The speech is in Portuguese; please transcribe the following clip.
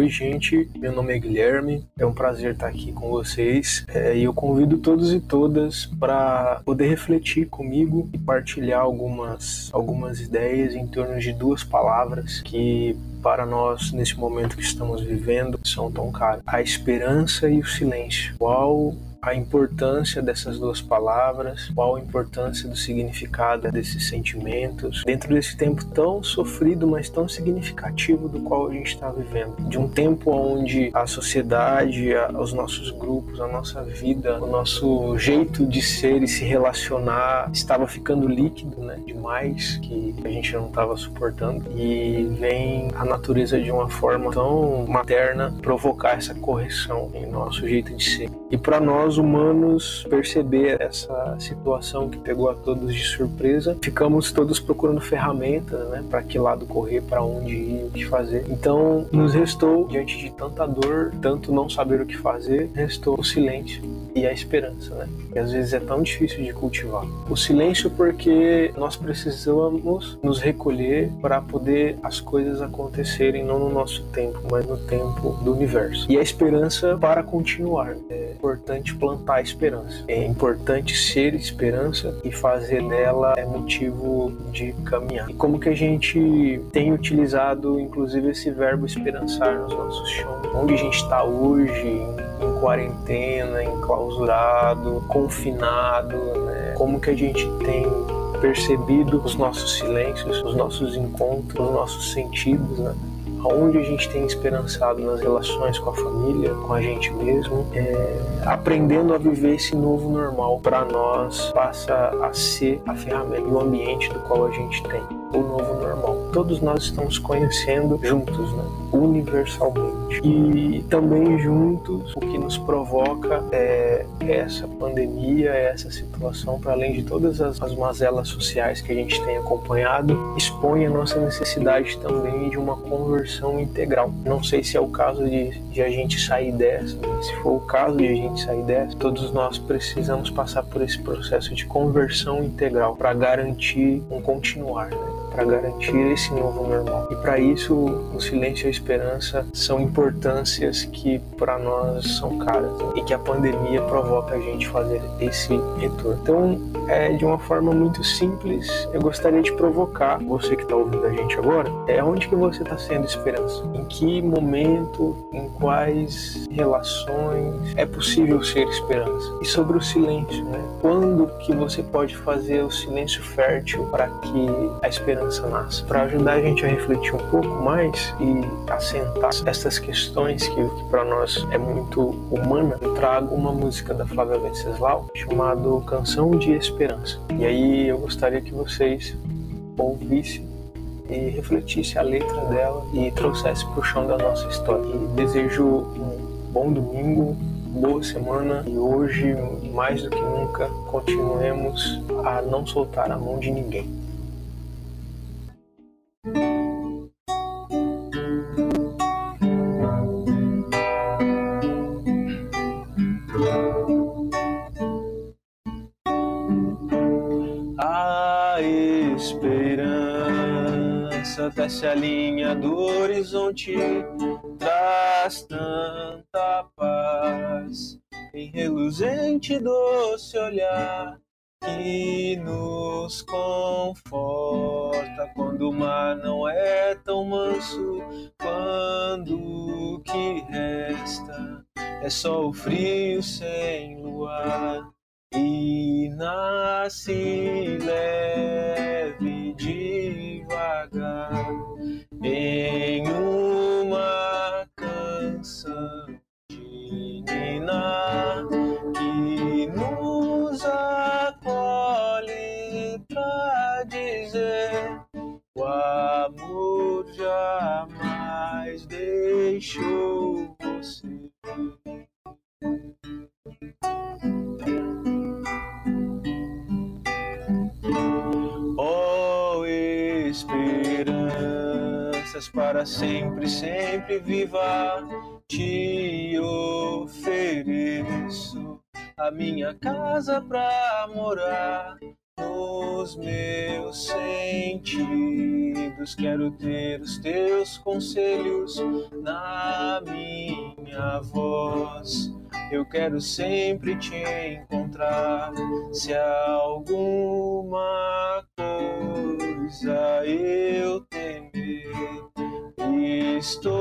Oi, gente, meu nome é Guilherme, é um prazer estar aqui com vocês. É, e eu convido todos e todas para poder refletir comigo e partilhar algumas, algumas ideias em torno de duas palavras que para nós, nesse momento que estamos vivendo, são tão caras: a esperança e o silêncio. Qual a importância dessas duas palavras, qual a importância do significado desses sentimentos dentro desse tempo tão sofrido, mas tão significativo do qual a gente está vivendo. De um tempo onde a sociedade, os nossos grupos, a nossa vida, o nosso jeito de ser e se relacionar estava ficando líquido, né? Demais, que a gente não estava suportando. E vem a natureza de uma forma tão materna provocar essa correção em nosso jeito de ser. E para nós, nós humanos perceber essa situação que pegou a todos de surpresa, ficamos todos procurando ferramentas, né, para que lado correr, para onde ir, o que fazer. Então, nos restou diante de tanta dor, tanto não saber o que fazer, restou o silêncio e a esperança, né? Que às vezes é tão difícil de cultivar. O silêncio porque nós precisamos nos recolher para poder as coisas acontecerem não no nosso tempo, mas no tempo do universo. E a esperança para continuar. É importante plantar a esperança. É importante ser esperança e fazer dela é motivo de caminhar. E como que a gente tem utilizado inclusive esse verbo esperançar nos nossos chão? Onde a gente está hoje, em quarentena, enclausurado, confinado, né? Como que a gente tem percebido os nossos silêncios, os nossos encontros, os nossos sentidos, né? Aonde a gente tem esperançado nas relações com a família, com a gente mesmo, é, aprendendo a viver esse novo normal para nós passa a ser a ferramenta e o ambiente do qual a gente tem o novo normal. Todos nós estamos conhecendo juntos, né? universalmente. E também juntos, o que nos provoca é essa pandemia, essa situação, para além de todas as, as mazelas sociais que a gente tem acompanhado, expõe a nossa necessidade também de uma conversão integral. Não sei se é o caso de, de a gente sair dessa, se for o caso de a gente sair dessa, todos nós precisamos passar por esse processo de conversão integral para garantir um continuar. Né? Para garantir esse novo normal. E para isso, o silêncio e a esperança são importâncias que para nós são caras né? e que a pandemia provoca a gente fazer esse retorno. Então, é de uma forma muito simples, eu gostaria de provocar você que está ouvindo a gente agora, é onde que você está sendo esperança? Em que momento, em quais relações é possível ser esperança? E sobre o silêncio, né? Quando que você pode fazer o silêncio fértil para que a esperança esperança nasce. Para ajudar a gente a refletir um pouco mais e assentar essas questões que, que para nós é muito humana, eu trago uma música da Flávia Venceslau chamada Canção de Esperança. E aí eu gostaria que vocês ouvissem e refletisse a letra dela e trouxesse para o chão da nossa história. E desejo um bom domingo, boa semana e hoje, mais do que nunca, continuemos a não soltar a mão de ninguém. Esperança desce a linha do horizonte, traz tanta paz. Em reluzente doce olhar que nos conforta quando o mar não é tão manso, quando o que resta é só o frio sem luar e nasce devagar em uma canção de Nina que nos acolhe pra dizer o amor jamais deixou esperanças para sempre, sempre viva. Te ofereço a minha casa para morar nos meus sentidos quero ter os teus conselhos na minha voz. Eu quero sempre te encontrar. Se alguma coisa eu Christ.